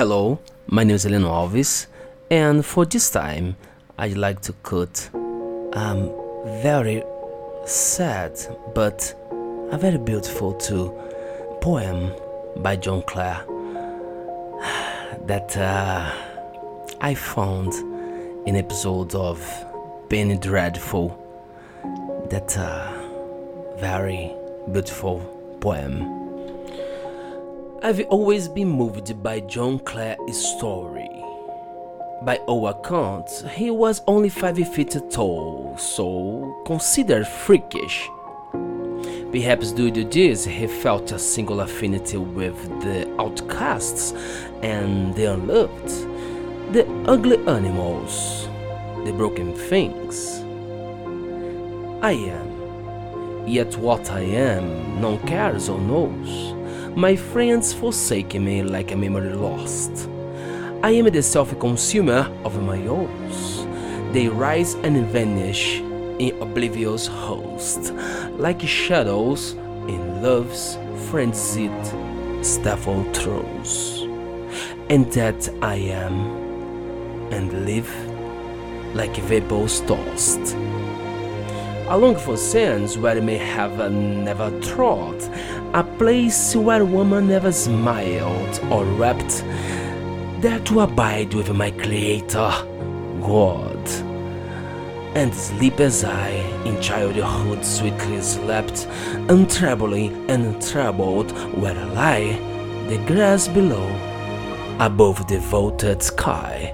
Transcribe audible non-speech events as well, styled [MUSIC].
Hello, my name is Heleno Alves, and for this time, I'd like to cut um very sad but a very beautiful too poem by John Clare [SIGHS] that uh, I found in episode of Penny Dreadful. That uh, very beautiful poem. I've always been moved by John Clare's story. By all accounts, he was only 5 feet tall, so considered freakish. Perhaps due to this, he felt a single affinity with the outcasts and the unloved, the ugly animals, the broken things. I am, yet what I am, none cares or knows. My friends forsake me like a memory lost. I am the self consumer of my oaths. They rise and vanish in oblivious host, like shadows in love's frenzied stifled throes. And that I am, and live like vapors tossed. I long for sands where may have uh, never trod, a place where woman never smiled or wept, there to abide with my Creator, God, and sleep as I in childhood sweetly slept, untroubling and untroubled where I lie, the grass below, above the vaulted sky.